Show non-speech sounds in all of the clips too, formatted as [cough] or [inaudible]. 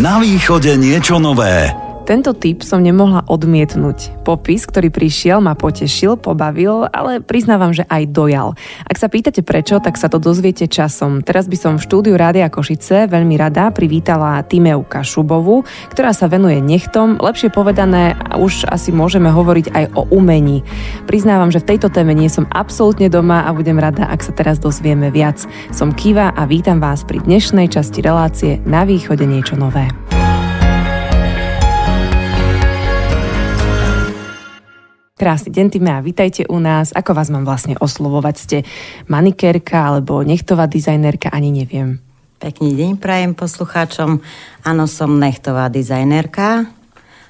Na východe niečo nové. Tento typ som nemohla odmietnúť. Popis, ktorý prišiel, ma potešil, pobavil, ale priznávam, že aj dojal. Ak sa pýtate prečo, tak sa to dozviete časom. Teraz by som v štúdiu Rádia Košice veľmi rada privítala Timeu Kašubovu, ktorá sa venuje nechtom, lepšie povedané, už asi môžeme hovoriť aj o umení. Priznávam, že v tejto téme nie som absolútne doma a budem rada, ak sa teraz dozvieme viac. Som Kiva a vítam vás pri dnešnej časti relácie Na východe niečo nové. Krásny deň, Tyme, a vítajte u nás. Ako vás mám vlastne oslovovať? Ste manikérka alebo nechtová dizajnerka? Ani neviem. Pekný deň prajem poslucháčom. Áno, som nechtová dizajnerka,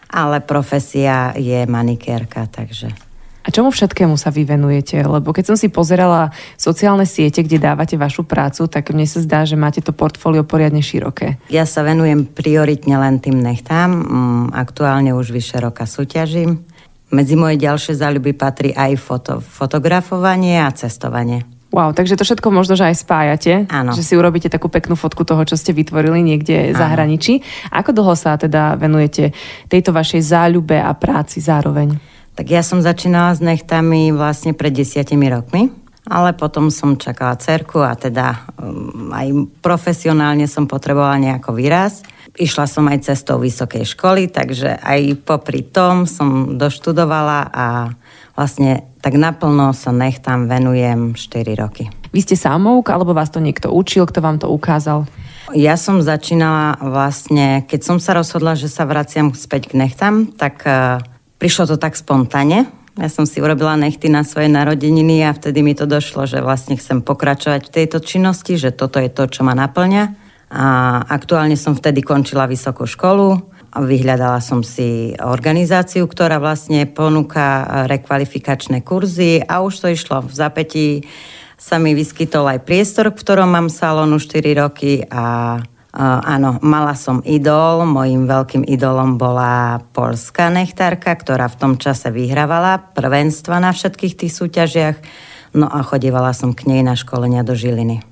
ale profesia je manikérka, takže... A čomu všetkému sa vy venujete? Lebo keď som si pozerala sociálne siete, kde dávate vašu prácu, tak mne sa zdá, že máte to portfólio poriadne široké. Ja sa venujem prioritne len tým nechtám. Mm, aktuálne už vyše roka súťažím. Medzi moje ďalšie záľuby patrí aj foto, fotografovanie a cestovanie. Wow, takže to všetko možno, že aj spájate. Áno. Že si urobíte takú peknú fotku toho, čo ste vytvorili niekde v zahraničí. Ako dlho sa teda venujete tejto vašej záľube a práci zároveň? Tak ja som začínala s nechtami vlastne pred desiatimi rokmi, ale potom som čakala cerku a teda um, aj profesionálne som potrebovala nejako výraz. Išla som aj cestou vysokej školy, takže aj popri tom som doštudovala a vlastne tak naplno sa nech tam venujem 4 roky. Vy ste samouk, alebo vás to niekto učil, kto vám to ukázal? Ja som začínala vlastne, keď som sa rozhodla, že sa vraciam späť k nechtám, tak uh, prišlo to tak spontánne. Ja som si urobila nechty na svoje narodeniny a vtedy mi to došlo, že vlastne chcem pokračovať v tejto činnosti, že toto je to, čo ma naplňa. A aktuálne som vtedy končila vysokú školu a vyhľadala som si organizáciu, ktorá vlastne ponúka rekvalifikačné kurzy a už to išlo v zapätí. Sa mi vyskytol aj priestor, v ktorom mám salónu 4 roky a Uh, áno, mala som idol, mojim veľkým idolom bola polská nechtárka, ktorá v tom čase vyhrávala prvenstva na všetkých tých súťažiach, no a chodívala som k nej na školenia do Žiliny.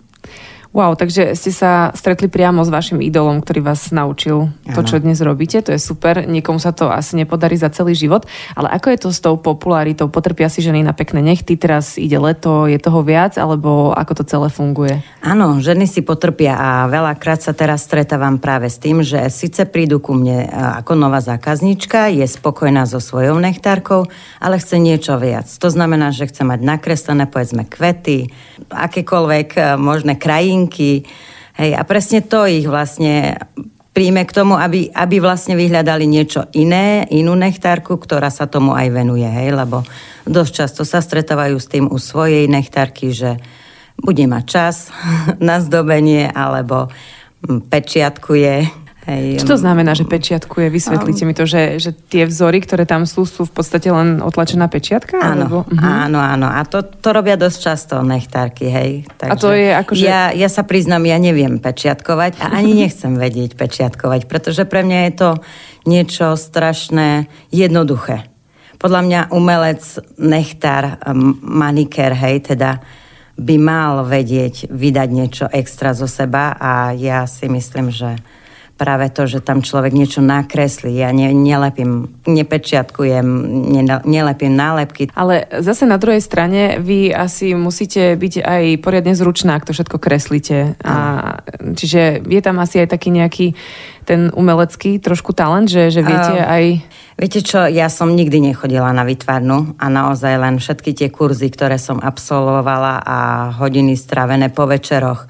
Wow, takže ste sa stretli priamo s vašim idolom, ktorý vás naučil ano. to, čo dnes robíte. To je super. Niekomu sa to asi nepodarí za celý život. Ale ako je to s tou popularitou? Potrpia si ženy na pekné nechty, teraz ide leto, je toho viac, alebo ako to celé funguje? Áno, ženy si potrpia a veľakrát sa teraz stretávam práve s tým, že síce prídu ku mne ako nová zákaznička, je spokojná so svojou nechtárkou, ale chce niečo viac. To znamená, že chce mať nakreslené povedzme kvety, akékoľvek možné krajiny novinky. Hej, a presne to ich vlastne príjme k tomu, aby, aby vlastne vyhľadali niečo iné, inú nechtárku, ktorá sa tomu aj venuje, hej, lebo dosť často sa stretávajú s tým u svojej nechtárky, že bude mať čas [laughs] na zdobenie, alebo pečiatkuje Hej, Čo to znamená, že pečiatkuje? Vysvetlite um, mi to, že, že tie vzory, ktoré tam sú, sú v podstate len otlačená pečiatka? Áno, alebo? Uh-huh. áno, áno. A to, to robia dosť často nechtárky, hej. Takže a to je akože... Ja, ja sa priznám, ja neviem pečiatkovať a ani nechcem vedieť pečiatkovať, pretože pre mňa je to niečo strašné jednoduché. Podľa mňa umelec, nechtár, manikér, hej, teda by mal vedieť vydať niečo extra zo seba a ja si myslím, že práve to, že tam človek niečo nakreslí. Ja ne, nelepím, nepečiatkujem, ne, nelepím nálepky. Ale zase na druhej strane vy asi musíte byť aj poriadne zručná, ak to všetko kreslíte. A, čiže je tam asi aj taký nejaký ten umelecký trošku talent, že, že viete uh, aj... Viete čo, ja som nikdy nechodila na vytvarnu a naozaj len všetky tie kurzy, ktoré som absolvovala a hodiny strávené po večeroch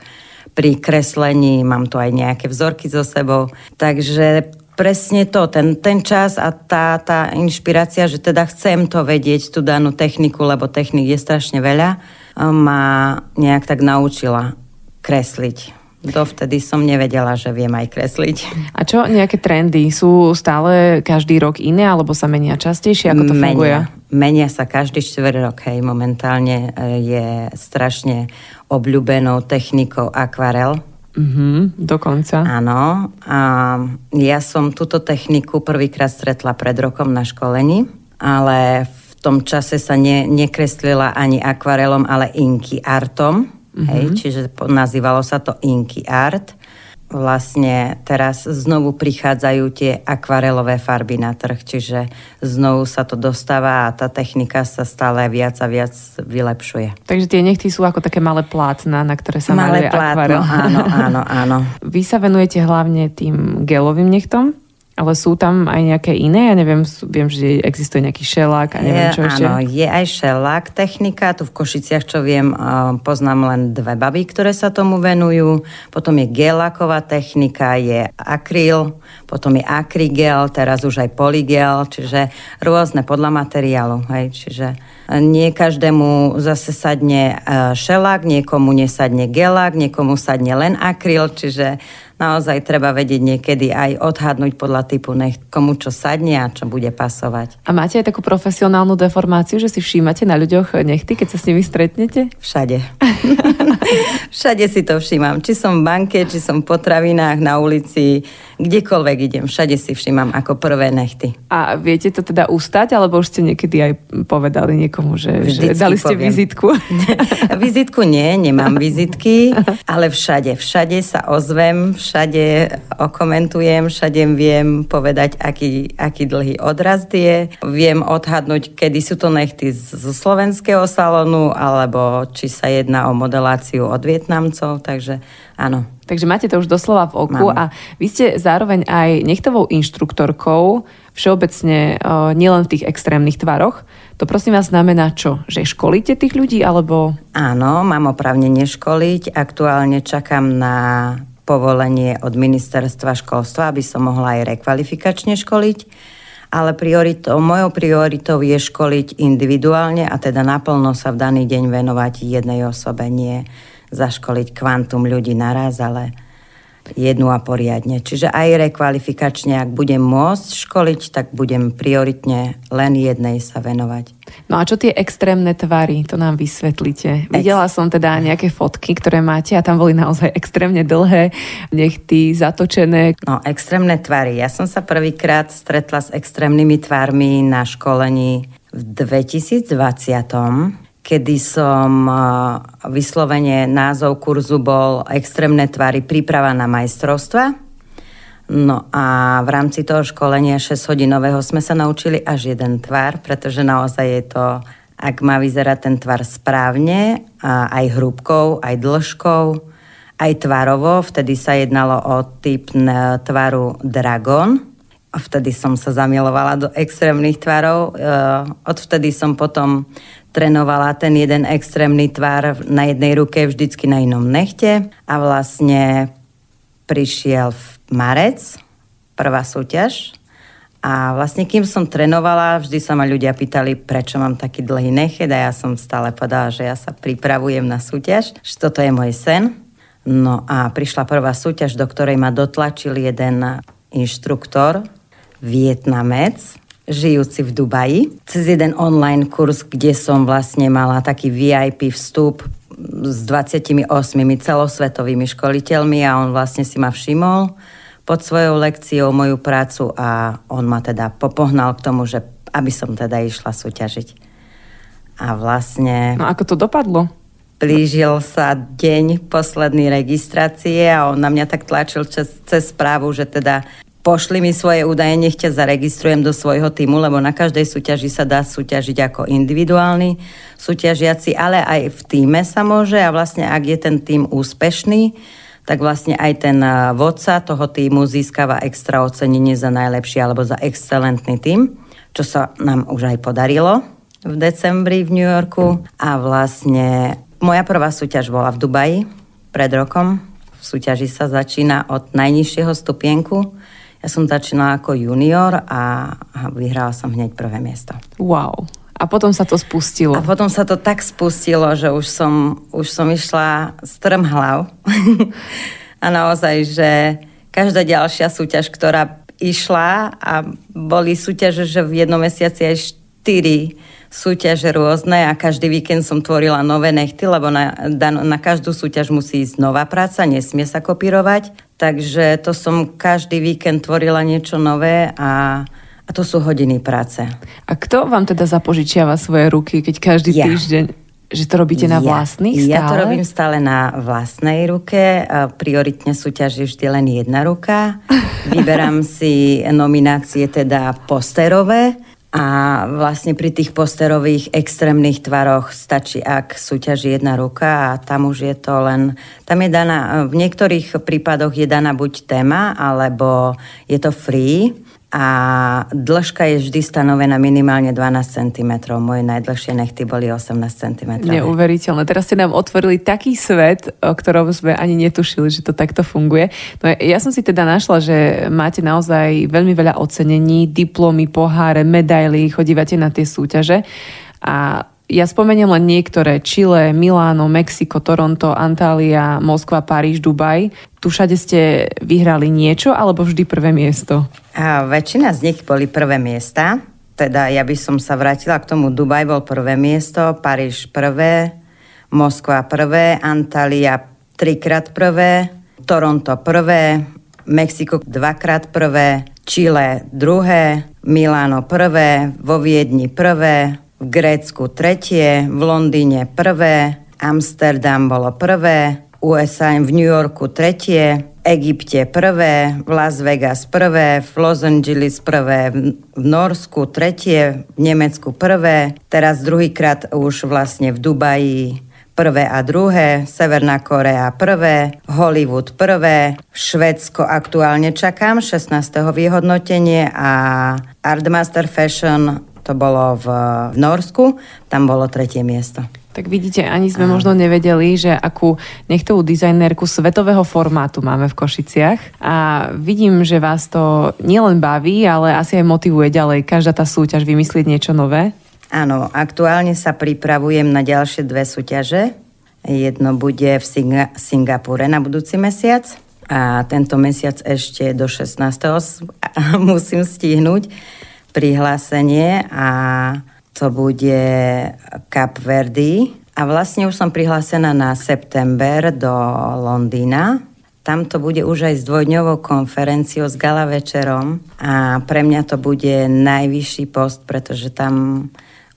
pri kreslení, mám tu aj nejaké vzorky so sebou. Takže presne to, ten, ten čas a tá, tá inšpirácia, že teda chcem to vedieť, tú danú techniku, lebo technik je strašne veľa, ma nejak tak naučila kresliť. Dovtedy som nevedela, že viem aj kresliť. A čo nejaké trendy? Sú stále každý rok iné, alebo sa menia častejšie? Ako to menia, funguje? Menia sa každý čtvrt rok. Hej. Momentálne e, je strašne obľúbenou technikou akvarel. Mm-hmm, dokonca. Áno. A ja som túto techniku prvýkrát stretla pred rokom na školení, ale v tom čase sa ne, nekreslila ani akvarelom, ale inky artom. Mm-hmm. Hej, čiže nazývalo sa to inky art. vlastne teraz znovu prichádzajú tie akvarelové farby na trh, čiže znovu sa to dostáva a tá technika sa stále viac a viac vylepšuje. Takže tie nechty sú ako také malé plátna, na ktoré sa malé maluje plátno, akvarel. Áno, áno, áno. [laughs] Vy sa venujete hlavne tým gelovým nechtom? Ale sú tam aj nejaké iné? Ja neviem, viem, že existuje nejaký šelák a neviem čo je, ešte. Áno, je aj šelák technika. Tu v Košiciach, čo viem, poznám len dve baby, ktoré sa tomu venujú. Potom je geláková technika, je akryl, potom je akrygel, teraz už aj polygel, čiže rôzne podľa materiálu. Hej, čiže nie každému zase sadne e, šelák, niekomu nesadne gelák, niekomu sadne len akryl, čiže naozaj treba vedieť niekedy aj odhadnúť podľa typu nech komu čo sadne a čo bude pasovať. A máte aj takú profesionálnu deformáciu, že si všímate na ľuďoch nechty, keď sa s nimi stretnete? Všade. [laughs] Všade si to všímam. Či som v banke, či som v potravinách, na ulici, kdekoľvek idem. Všade si všímam ako prvé nechty. A viete to teda ustať, alebo už ste niekedy aj povedali niekomu, že, že dali ste poviem. vizitku? [laughs] vizitku nie, nemám vizitky, ale všade, všade sa ozvem, všade okomentujem, všade viem povedať, aký, aký dlhý odrast je. Viem odhadnúť, kedy sú to nechty zo slovenského salónu, alebo či sa jedná o modeláciu od Vietnamcov, takže áno. Takže máte to už doslova v oku Mám. a vy ste zároveň aj nechtovou inštruktorkou všeobecne nielen v tých extrémnych tvaroch. To prosím vás znamená čo? Že školíte tých ľudí alebo... Áno, mám opravnenie školiť. Aktuálne čakám na povolenie od ministerstva školstva, aby som mohla aj rekvalifikačne školiť. Ale prioritou, mojou prioritou je školiť individuálne a teda naplno sa v daný deň venovať jednej osobe, nie zaškoliť kvantum ľudí naraz, ale jednu a poriadne. Čiže aj rekvalifikačne, ak budem môcť školiť, tak budem prioritne len jednej sa venovať. No a čo tie extrémne tvary, to nám vysvetlite. Ex- Videla som teda nejaké fotky, ktoré máte a tam boli naozaj extrémne dlhé, nechty zatočené. No, extrémne tvary. Ja som sa prvýkrát stretla s extrémnymi tvarmi na školení v 2020 kedy som vyslovene názov kurzu bol Extrémne tvary príprava na majstrovstva. No a v rámci toho školenia 6-hodinového sme sa naučili až jeden tvar, pretože naozaj je to, ak má vyzerať ten tvar správne, aj hrúbkou, aj dĺžkou, aj tvarovo. Vtedy sa jednalo o typ tvaru Dragon. Vtedy som sa zamilovala do extrémnych tvarov. E, odvtedy som potom trénovala ten jeden extrémny tvar na jednej ruke, vždycky na inom nechte a vlastne prišiel v marec, prvá súťaž a vlastne kým som trénovala, vždy sa ma ľudia pýtali, prečo mám taký dlhý nechet a ja som stále povedala, že ja sa pripravujem na súťaž, že toto je môj sen. No a prišla prvá súťaž, do ktorej ma dotlačil jeden inštruktor, Vietnamec, žijúci v Dubaji, cez jeden online kurz, kde som vlastne mala taký VIP vstup s 28 celosvetovými školiteľmi a on vlastne si ma všimol pod svojou lekciou moju prácu a on ma teda popohnal k tomu, že aby som teda išla súťažiť. A vlastne... No ako to dopadlo? Blížil sa deň poslednej registrácie a on na mňa tak tlačil cez, cez správu, že teda pošli mi svoje údaje, nech ťa zaregistrujem do svojho týmu, lebo na každej súťaži sa dá súťažiť ako individuálny súťažiaci, ale aj v týme sa môže a vlastne ak je ten tým úspešný, tak vlastne aj ten vodca toho týmu získava extra ocenenie za najlepší alebo za excelentný tým, čo sa nám už aj podarilo v decembri v New Yorku. A vlastne moja prvá súťaž bola v Dubaji pred rokom. V súťaži sa začína od najnižšieho stupienku ja som začínala ako junior a, a vyhrala som hneď prvé miesto. Wow. A potom sa to spustilo. A potom sa to tak spustilo, že už som, už som išla strm hlav. [laughs] a naozaj, že každá ďalšia súťaž, ktorá išla a boli súťaže, že v jednom mesiaci aj štyri súťaže rôzne a každý víkend som tvorila nové nechty, lebo na, na každú súťaž musí ísť nová práca, nesmie sa kopírovať. Takže to som každý víkend tvorila niečo nové a, a to sú hodiny práce. A kto vám teda zapožičiava svoje ruky, keď každý ja. týždeň Že to robíte na vlastných ja, stále? Ja to robím stále na vlastnej ruke. Prioritne súťaží vždy len jedna ruka. [laughs] Vyberám si nominácie teda posterové a vlastne pri tých posterových extrémnych tvaroch stačí, ak súťaží jedna ruka a tam už je to len... Tam je daná, v niektorých prípadoch je daná buď téma, alebo je to free a dĺžka je vždy stanovená minimálne 12 cm. Moje najdlhšie nechty boli 18 cm. Neuveriteľné. Teraz ste nám otvorili taký svet, o ktorom sme ani netušili, že to takto funguje. No ja som si teda našla, že máte naozaj veľmi veľa ocenení, diplomy, poháre, medaily, chodívate na tie súťaže a ja spomeniem len niektoré. Chile, Miláno, Mexiko, Toronto, Antália, Moskva, Paríž, Dubaj. Tu všade ste vyhrali niečo alebo vždy prvé miesto? A väčšina z nich boli prvé miesta. Teda ja by som sa vrátila k tomu. Dubaj bol prvé miesto, Paríž prvé, Moskva prvé, Antália trikrát prvé, Toronto prvé, Mexiko dvakrát prvé, Chile druhé, Miláno prvé, vo Viedni prvé, v Grécku tretie, v Londýne prvé, Amsterdam bolo prvé, USA v New Yorku tretie, Egypte prvé, v Las Vegas prvé, v Los Angeles prvé, v Norsku tretie, v Nemecku prvé, teraz druhýkrát už vlastne v Dubaji prvé a druhé, Severná Korea prvé, Hollywood prvé, Švedsko aktuálne čakám, 16. vyhodnotenie a Artmaster Fashion to bolo v, v Norsku, tam bolo tretie miesto. Tak vidíte, ani sme možno nevedeli, že akú nechtovú dizajnérku svetového formátu máme v Košiciach. A vidím, že vás to nielen baví, ale asi aj motivuje ďalej každá tá súťaž vymyslieť niečo nové. Áno, aktuálne sa pripravujem na ďalšie dve súťaže. Jedno bude v Singa- Singapúre na budúci mesiac a tento mesiac ešte do 16. [laughs] musím stihnúť prihlásenie a to bude Cap Verdi. A vlastne už som prihlásená na september do Londýna. Tam to bude už aj s dvojdňovou konferenciou s gala večerom a pre mňa to bude najvyšší post, pretože tam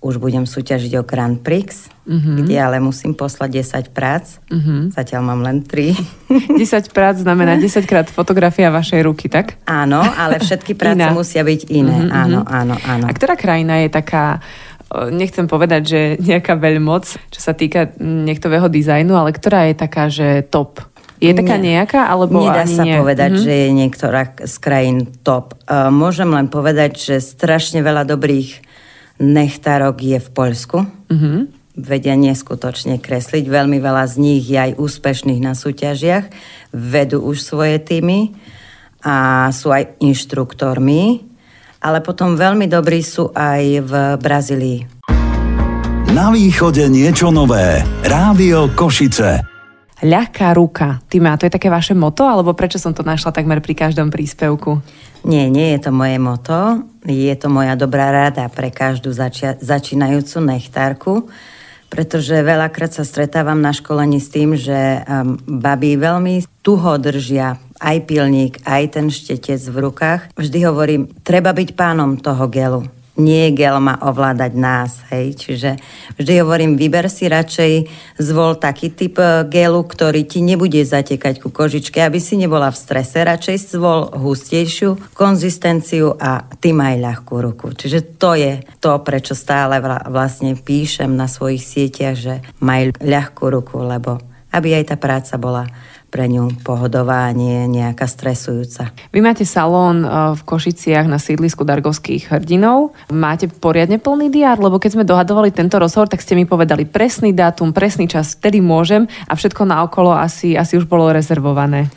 už budem súťažiť o Grand Prix, mm-hmm. kde ale musím poslať 10 prác. Mm-hmm. Zatiaľ mám len 3. 10 [laughs] prác znamená 10 krát fotografia vašej ruky, tak? Áno, ale všetky práce musia byť iné. Mm-hmm. Áno, áno, áno. A ktorá krajina je taká nechcem povedať, že [laughs] nejaká veľmoc, čo sa týka nechtového dizajnu, ale ktorá je taká, že top? Je taká Nie, nejaká? Alebo Nedá ani sa nie? povedať, mm-hmm. že je niektorá z krajín top. Môžem len povedať, že strašne veľa dobrých nechtárok je v Poľsku. Mm-hmm. Vedia neskutočne kresliť. Veľmi veľa z nich je aj úspešných na súťažiach. Vedú už svoje týmy a sú aj inštruktormi. Ale potom veľmi dobrí sú aj v Brazílii. Na východe niečo nové. Rádio Košice. Ľahká ruka. Ty má, to je také vaše moto, alebo prečo som to našla takmer pri každom príspevku? Nie, nie je to moje moto. Je to moja dobrá rada pre každú začia- začínajúcu nechtárku, pretože veľakrát sa stretávam na školení s tým, že um, baby veľmi tuho držia aj pilník, aj ten štetec v rukách. Vždy hovorím, treba byť pánom toho gelu nie gel má ovládať nás, hej. Čiže vždy hovorím, vyber si radšej, zvol taký typ e, gelu, ktorý ti nebude zatekať ku kožičke, aby si nebola v strese, radšej zvol hustejšiu konzistenciu a ty maj ľahkú ruku. Čiže to je to, prečo stále vlastne píšem na svojich sieťach, že maj ľahkú ruku, lebo aby aj tá práca bola pre ňu pohodová a nie nejaká stresujúca. Vy máte salón e, v Košiciach na sídlisku Dargovských hrdinov. Máte poriadne plný diár? Lebo keď sme dohadovali tento rozhovor, tak ste mi povedali presný dátum, presný čas, vtedy môžem a všetko naokolo asi, asi už bolo rezervované.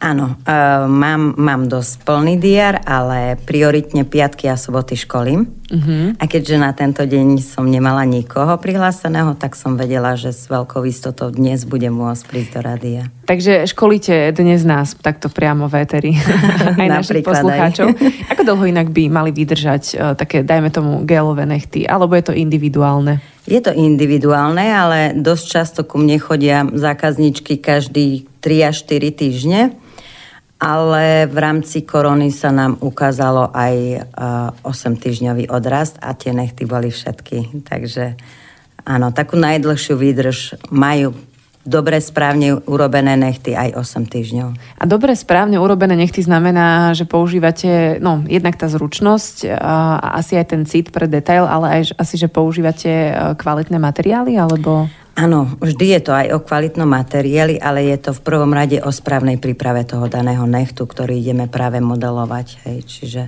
Áno, uh, mám, mám dosť plný diar, ale prioritne piatky a soboty školím. Uh-huh. A keďže na tento deň som nemala nikoho prihláseného, tak som vedela, že s veľkou istotou dnes budem môcť prísť do rádia. Takže školíte dnes nás takto priamo v éteri, [laughs] aj našich poslucháčov. Aj. Ako dlho inak by mali vydržať uh, také, dajme tomu, gelové nechty, alebo je to individuálne? Je to individuálne, ale dosť často ku mne chodia zákazničky každý 3 až 4 týždne ale v rámci korony sa nám ukázalo aj 8-týždňový odrast a tie nechty boli všetky. Takže Áno, takú najdlhšiu výdrž majú dobre správne urobené nechty aj 8 týždňov. A dobre správne urobené nechty znamená, že používate, no jednak tá zručnosť a asi aj ten cit pre detail, ale aj asi, že používate e, kvalitné materiály, alebo... Áno, vždy je to aj o kvalitnom materiáli, ale je to v prvom rade o správnej príprave toho daného nechtu, ktorý ideme práve modelovať. Hej. Čiže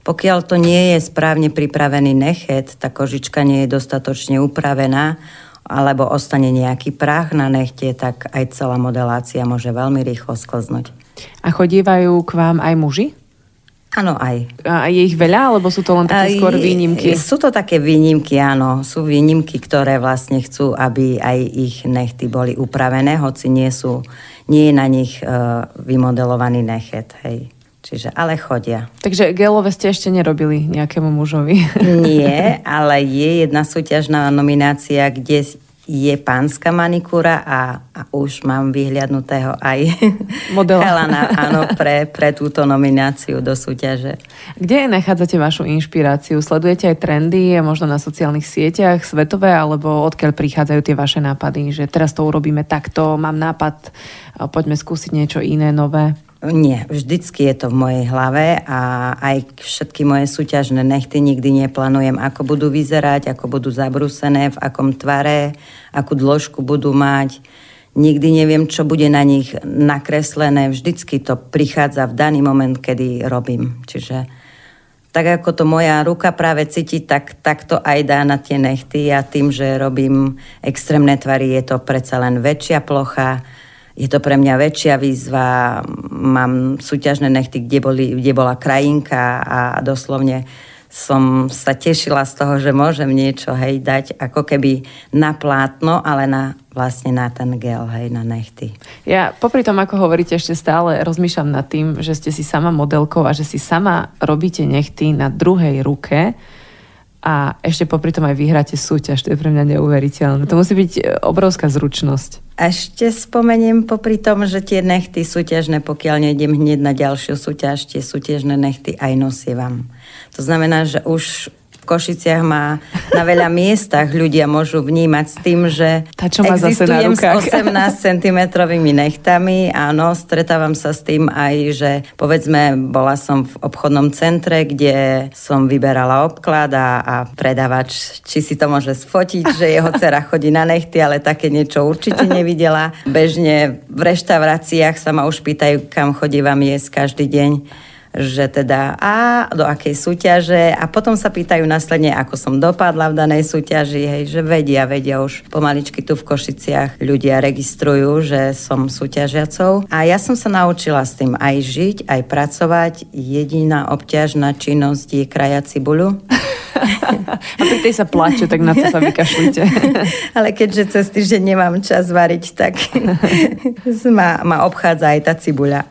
pokiaľ to nie je správne pripravený nechet, tá kožička nie je dostatočne upravená, alebo ostane nejaký prach na nechte, tak aj celá modelácia môže veľmi rýchlo sklznúť. A chodívajú k vám aj muži? Áno, aj. A je ich veľa, alebo sú to len také skôr výnimky? Sú to také výnimky, áno. Sú výnimky, ktoré vlastne chcú, aby aj ich nechty boli upravené, hoci nie sú, nie je na nich uh, vymodelovaný nechet, hej. Čiže, ale chodia. Takže gelové ste ešte nerobili nejakému mužovi? Nie, [laughs] ale je jedna súťažná nominácia, kde je pánska manikúra a, a už mám vyhliadnutého aj [laughs] Modela. Áno, pre, pre túto nomináciu do súťaže. Kde nachádzate vašu inšpiráciu? Sledujete aj trendy, možno na sociálnych sieťach, svetové, alebo odkiaľ prichádzajú tie vaše nápady, že teraz to urobíme takto, mám nápad, poďme skúsiť niečo iné, nové? Nie, vždycky je to v mojej hlave a aj všetky moje súťažné nechty nikdy neplánujem, ako budú vyzerať, ako budú zabrúsené, v akom tvare, akú dĺžku budú mať. Nikdy neviem, čo bude na nich nakreslené. Vždycky to prichádza v daný moment, kedy robím. Čiže tak ako to moja ruka práve cíti, tak, tak to aj dá na tie nechty a tým, že robím extrémne tvary, je to predsa len väčšia plocha, je to pre mňa väčšia výzva. Mám súťažné nechty, kde, boli, kde bola krajinka a doslovne som sa tešila z toho, že môžem niečo hej, dať ako keby na plátno, ale na, vlastne na ten gel, hej, na nechty. Ja popri tom, ako hovoríte, ešte stále rozmýšľam nad tým, že ste si sama modelkou a že si sama robíte nechty na druhej ruke a ešte popri tom aj vyhráte súťaž. To je pre mňa neuveriteľné. To musí byť e, obrovská zručnosť. Ešte spomeniem popri tom, že tie nechty súťažné, pokiaľ nejdem hneď na ďalšiu súťaž, tie súťažné nechty aj nosievam. To znamená, že už Košiciach má na veľa miestach ľudia môžu vnímať s tým, že Tá, čo má existujem s 18 cm nechtami. Áno, stretávam sa s tým aj, že povedzme, bola som v obchodnom centre, kde som vyberala obklad a, a predávač, či si to môže sfotiť, že jeho dcera chodí na nechty, ale také niečo určite nevidela. Bežne v reštauráciách sa ma už pýtajú, kam chodívam jesť každý deň že teda a do akej súťaže a potom sa pýtajú následne, ako som dopadla v danej súťaži, hej, že vedia, vedia už pomaličky tu v Košiciach ľudia registrujú, že som súťažiacou a ja som sa naučila s tým aj žiť, aj pracovať. Jediná obťažná činnosť je krajať cibuľu. [laughs] A pri tej sa plače, tak na to sa vykašlite. Ale keďže cez týždeň nemám čas variť, tak ma, ma obchádza aj tá cibuľa.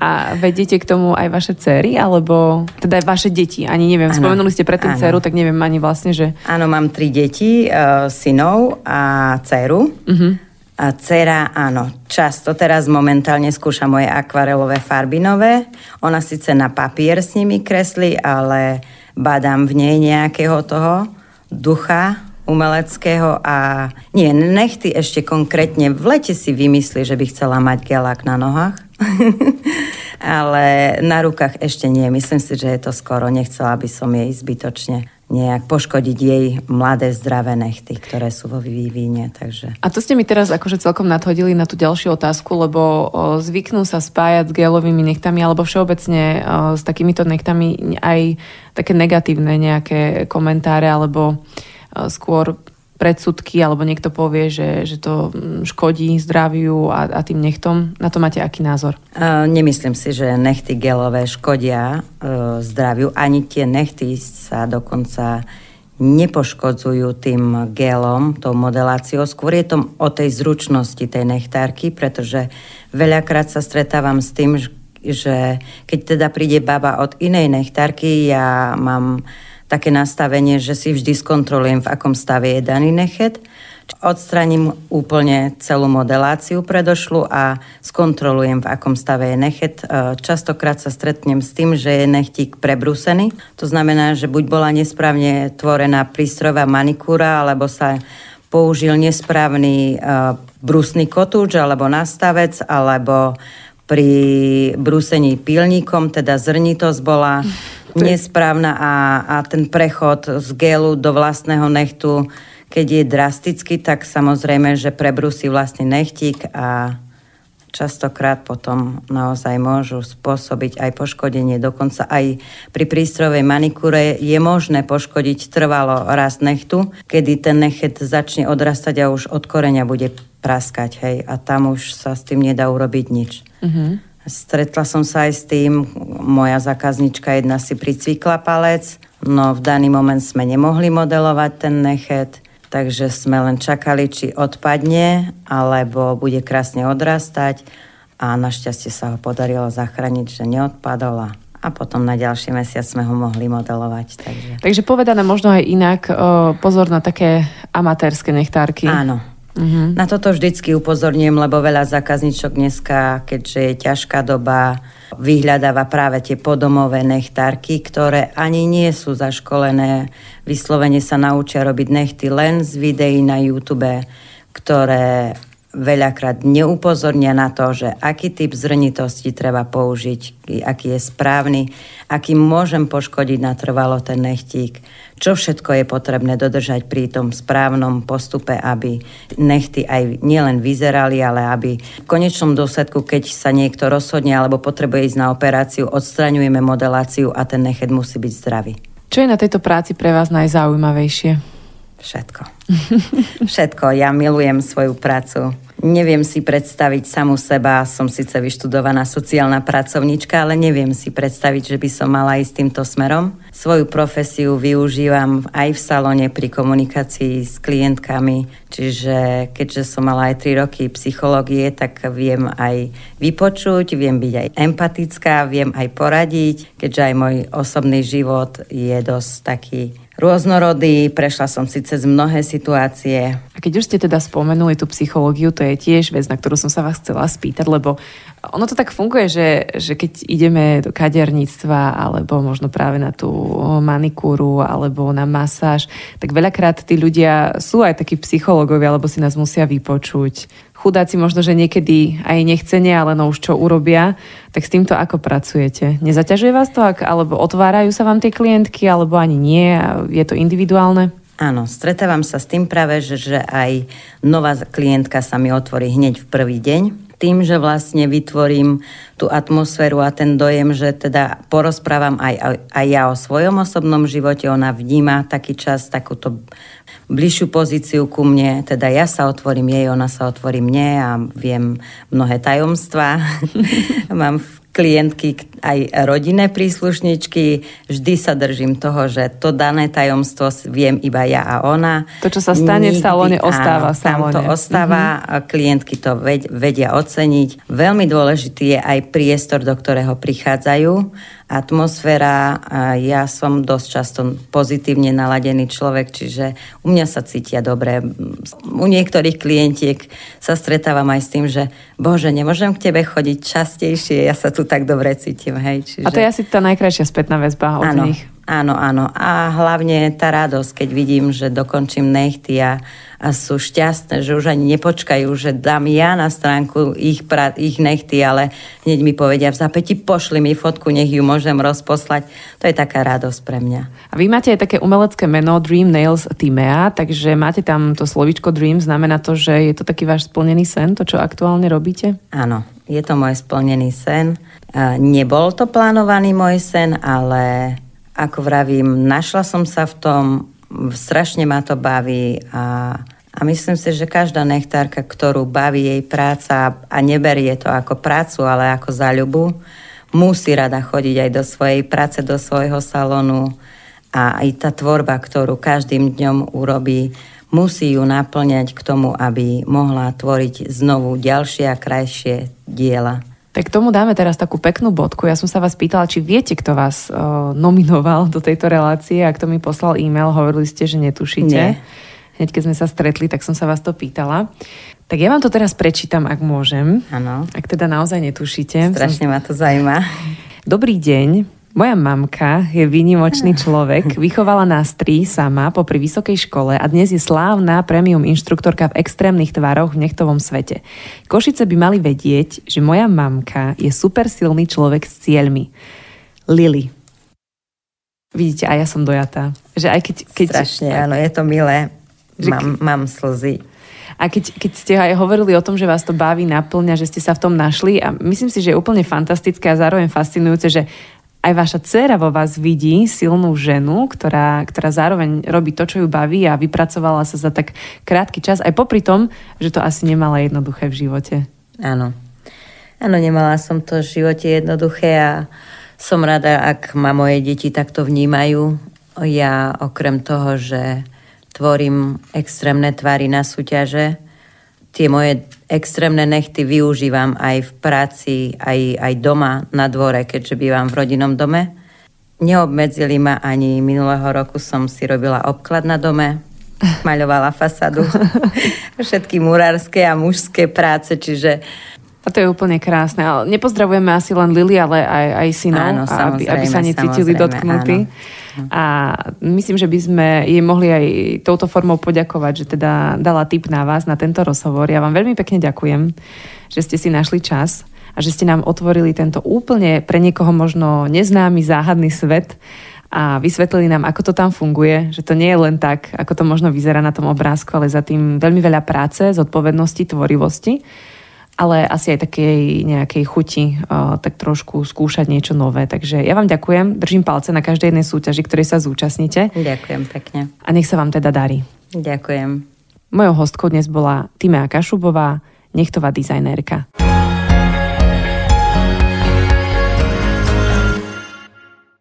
A vedíte k tomu aj vaše cery, alebo teda aj vaše deti? Ani neviem, ano, spomenuli ste predtým dceru, tak neviem ani vlastne, že... Áno, mám tri deti, uh, synov a dceru. Uh-huh. A dcera, áno, často teraz momentálne skúša moje akvarelové farbinové. Ona síce na papier s nimi kreslí, ale badám v nej nejakého toho ducha umeleckého a nie, nechty ešte konkrétne v lete si vymyslí, že by chcela mať gelák na nohách. [laughs] Ale na rukách ešte nie. Myslím si, že je to skoro. Nechcela by som jej zbytočne nejak poškodiť jej mladé zdravé nechty, ktoré sú vo vývine. Takže... A to ste mi teraz akože celkom nadhodili na tú ďalšiu otázku, lebo zvyknú sa spájať s gelovými nechtami alebo všeobecne s takýmito nechtami aj také negatívne nejaké komentáre alebo skôr predsudky, alebo niekto povie, že, že to mm, škodí zdraviu a, a tým nechtom. Na to máte aký názor? Uh, nemyslím si, že nechty gelové škodia uh, zdraviu. Ani tie nechty sa dokonca nepoškodzujú tým gelom, tou modeláciou. Skôr je to o tej zručnosti tej nechtárky, pretože veľakrát sa stretávam s tým, že keď teda príde baba od inej nechtárky, ja mám také nastavenie, že si vždy skontrolujem, v akom stave je daný nechet. Odstraním úplne celú modeláciu predošlu a skontrolujem, v akom stave je nechet. E, častokrát sa stretnem s tým, že je nechtík prebrúsený. To znamená, že buď bola nesprávne tvorená prístrojová manikúra, alebo sa použil nesprávny uh, brusný kotúč alebo nastavec, alebo pri brúsení pilníkom, teda zrnitosť bola nesprávna a, a ten prechod z gelu do vlastného nechtu, keď je drastický, tak samozrejme, že prebrúsi vlastný nechtík a častokrát potom naozaj môžu spôsobiť aj poškodenie. Dokonca aj pri prístrojovej manikúre je možné poškodiť trvalo rast nechtu, kedy ten nechet začne odrastať a už od koreňa bude praskať. Hej, a tam už sa s tým nedá urobiť nič. Uh-huh. Stretla som sa aj s tým, moja zákaznička jedna si pricvikla palec, no v daný moment sme nemohli modelovať ten nechet, takže sme len čakali, či odpadne, alebo bude krásne odrastať a našťastie sa ho podarilo zachrániť, že neodpadol a potom na ďalší mesiac sme ho mohli modelovať. Takže, takže povedané možno aj inak, pozor na také amatérske nechtárky. Áno, Uh-huh. Na toto vždycky upozorňujem, lebo veľa zákazníčok dneska, keďže je ťažká doba, vyhľadáva práve tie podomové nechtárky, ktoré ani nie sú zaškolené. Vyslovene sa naučia robiť nechty len z videí na YouTube, ktoré veľakrát neupozornia na to, že aký typ zrnitosti treba použiť, aký je správny, aký môžem poškodiť natrvalo ten nechtík, čo všetko je potrebné dodržať pri tom správnom postupe, aby nechty aj nielen vyzerali, ale aby v konečnom dôsledku, keď sa niekto rozhodne alebo potrebuje ísť na operáciu, odstraňujeme modeláciu a ten nechet musí byť zdravý. Čo je na tejto práci pre vás najzaujímavejšie? Všetko. [laughs] Všetko. Ja milujem svoju prácu. Neviem si predstaviť samú seba. Som síce vyštudovaná sociálna pracovníčka, ale neviem si predstaviť, že by som mala ísť týmto smerom. Svoju profesiu využívam aj v salóne pri komunikácii s klientkami. Čiže keďže som mala aj 3 roky psychológie, tak viem aj vypočuť, viem byť aj empatická, viem aj poradiť, keďže aj môj osobný život je dosť taký rôznorodý, prešla som si cez mnohé situácie. A keď už ste teda spomenuli tú psychológiu, to je tiež vec, na ktorú som sa vás chcela spýtať, lebo ono to tak funguje, že, že keď ideme do kaderníctva alebo možno práve na tú manikúru alebo na masáž, tak veľakrát tí ľudia sú aj takí psychológovia, alebo si nás musia vypočuť chudáci možno, že niekedy aj nechcene, ale no už čo urobia, tak s týmto ako pracujete? Nezaťažuje vás to, ak, alebo otvárajú sa vám tie klientky, alebo ani nie? Je to individuálne? Áno, stretávam sa s tým práve, že, že aj nová klientka sa mi otvorí hneď v prvý deň. Tým, že vlastne vytvorím tú atmosféru a ten dojem, že teda porozprávam aj, aj ja o svojom osobnom živote, ona vníma taký čas, takúto bližšiu pozíciu ku mne, teda ja sa otvorím jej, ona sa otvorí mne a viem mnohé tajomstvá. [laughs] Mám klientky, aj rodinné príslušničky. Vždy sa držím toho, že to dané tajomstvo viem iba ja a ona. To, čo sa stane Nikdy, v salóne, ostáva áno, v salóne. Tam to ostáva, mm-hmm. klientky to vedia oceniť. Veľmi dôležitý je aj priestor, do ktorého prichádzajú atmosféra. Ja som dosť často pozitívne naladený človek, čiže u mňa sa cítia dobre. U niektorých klientiek sa stretávam aj s tým, že bože, nemôžem k tebe chodiť častejšie, ja sa tu tak dobre cítim. Hej, čiže... A to je asi tá najkrajšia spätná väzba od áno, nich. Áno, áno. A hlavne tá radosť, keď vidím, že dokončím nechty a a sú šťastné, že už ani nepočkajú, že dám ja na stránku ich, pra, ich nechty, ale hneď mi povedia v zapäti, pošli mi fotku, nech ju môžem rozposlať. To je taká radosť pre mňa. A vy máte aj také umelecké meno Dream Nails Timea, takže máte tam to slovičko Dream, znamená to, že je to taký váš splnený sen, to, čo aktuálne robíte? Áno, je to môj splnený sen. Nebol to plánovaný môj sen, ale ako vravím, našla som sa v tom, strašne ma to baví a a myslím si, že každá nechtárka, ktorú baví jej práca a neberie to ako prácu, ale ako záľubu, musí rada chodiť aj do svojej práce, do svojho salónu a aj tá tvorba, ktorú každým dňom urobí, musí ju naplňať k tomu, aby mohla tvoriť znovu ďalšie a krajšie diela. Tak tomu dáme teraz takú peknú bodku. Ja som sa vás pýtala, či viete, kto vás o, nominoval do tejto relácie a kto mi poslal e-mail. Hovorili ste, že netušíte. Nie hneď keď sme sa stretli, tak som sa vás to pýtala. Tak ja vám to teraz prečítam, ak môžem. Áno. Ak teda naozaj netušíte. Strašne ma to zaujíma. Dobrý deň. Moja mamka je výnimočný človek, vychovala nás tri sama popri vysokej škole a dnes je slávna premium inštruktorka v extrémnych tvároch v nechtovom svete. Košice by mali vedieť, že moja mamka je super silný človek s cieľmi. Lily. Vidíte, aj ja som dojatá. Že aj keď, keď... Strašne, áno, je to milé. Mám, mám slzy. A keď, keď ste aj hovorili o tom, že vás to baví, naplňa, že ste sa v tom našli a myslím si, že je úplne fantastické a zároveň fascinujúce, že aj vaša dcéra vo vás vidí silnú ženu, ktorá, ktorá zároveň robí to, čo ju baví a vypracovala sa za tak krátky čas, aj popri tom, že to asi nemala jednoduché v živote. Áno. Áno, nemala som to v živote jednoduché a som rada, ak ma moje deti takto vnímajú. Ja okrem toho, že tvorím extrémne tvary na súťaže, tie moje extrémne nechty využívam aj v práci, aj, aj doma na dvore, keďže bývam v rodinnom dome. Neobmedzili ma ani minulého roku som si robila obklad na dome, [laughs] maľovala fasadu, [laughs] všetky murárske a mužské práce, čiže a to je úplne krásne. Ale nepozdravujeme asi len Lily, ale aj, aj synov, áno, aby, aby sa necítili dotknutí. Áno. A myslím, že by sme jej mohli aj touto formou poďakovať, že teda dala tip na vás, na tento rozhovor. Ja vám veľmi pekne ďakujem, že ste si našli čas a že ste nám otvorili tento úplne pre niekoho možno neznámy, záhadný svet a vysvetlili nám, ako to tam funguje, že to nie je len tak, ako to možno vyzerá na tom obrázku, ale za tým veľmi veľa práce, zodpovednosti, tvorivosti ale asi aj takej nejakej chuti uh, tak trošku skúšať niečo nové. Takže ja vám ďakujem, držím palce na každej jednej súťaži, ktorej sa zúčastnite. Ďakujem pekne. A nech sa vám teda darí. Ďakujem. Mojou hostkou dnes bola Timea Kašubová, nechtová dizajnérka.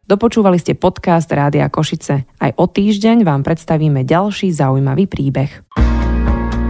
Dopočúvali ste podcast Rádia Košice. Aj o týždeň vám predstavíme ďalší zaujímavý príbeh.